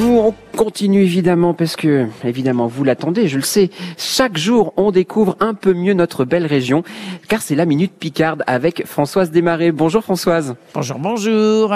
Nous, on continue évidemment parce que, évidemment, vous l'attendez, je le sais. Chaque jour, on découvre un peu mieux notre belle région, car c'est la Minute Picarde avec Françoise Desmarais. Bonjour Françoise. Bonjour, bonjour.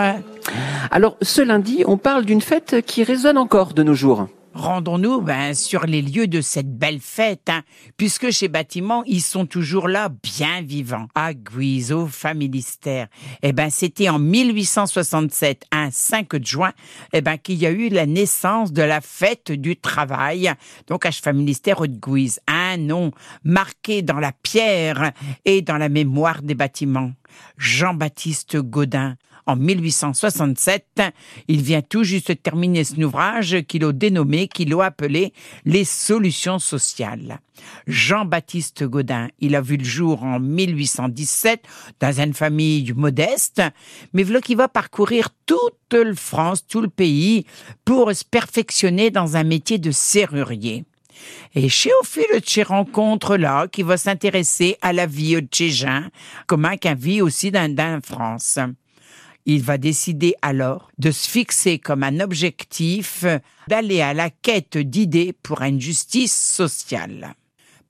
Alors, ce lundi, on parle d'une fête qui résonne encore de nos jours. Rendons-nous ben, sur les lieux de cette belle fête, hein, puisque ces bâtiments, ils sont toujours là, bien vivants. À Guise, au Familistère. Eh ben, c'était en 1867, un 5 juin, eh ben, qu'il y a eu la naissance de la fête du travail, donc à Familistère de Guise. Un nom marqué dans la pierre et dans la mémoire des bâtiments. Jean-Baptiste Gaudin, en 1867. Il vient tout juste terminer son ouvrage qu'il a dénommé, qu'il a appelé Les solutions sociales. Jean-Baptiste Gaudin, il a vu le jour en 1817 dans une famille modeste, mais voilà qu'il va parcourir toute la France, tout le pays, pour se perfectionner dans un métier de serrurier. Et chez au fil de ces rencontres-là, qui va s'intéresser à la vie de chez Jean, comme qu'un vie aussi dans France. Il va décider alors de se fixer comme un objectif d'aller à la quête d'idées pour une justice sociale.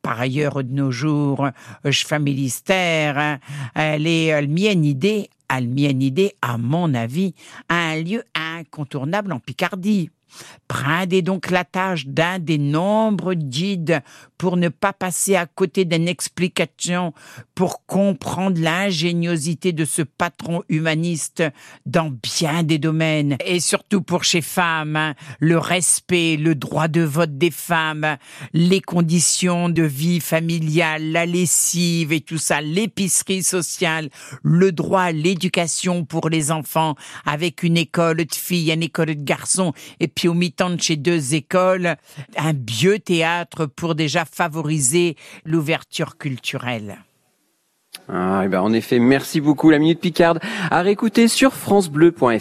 Par ailleurs, de nos jours, je familistère, elle est mienne idée, elle mienne idée, à mon avis, un lieu incontournable en Picardie. Prenez donc la tâche d'un des nombreux guides pour ne pas passer à côté d'une explication, pour comprendre l'ingéniosité de ce patron humaniste dans bien des domaines, et surtout pour chez femmes, hein, le respect, le droit de vote des femmes, les conditions de vie familiale, la lessive et tout ça, l'épicerie sociale, le droit à l'éducation pour les enfants, avec une école de filles, une école de garçons, et puis au mi-temps de chez deux écoles, un biothéâtre pour déjà favoriser l'ouverture culturelle. Ah, et ben en effet, merci beaucoup la Minute Picarde à réécouter sur francebleu.fr.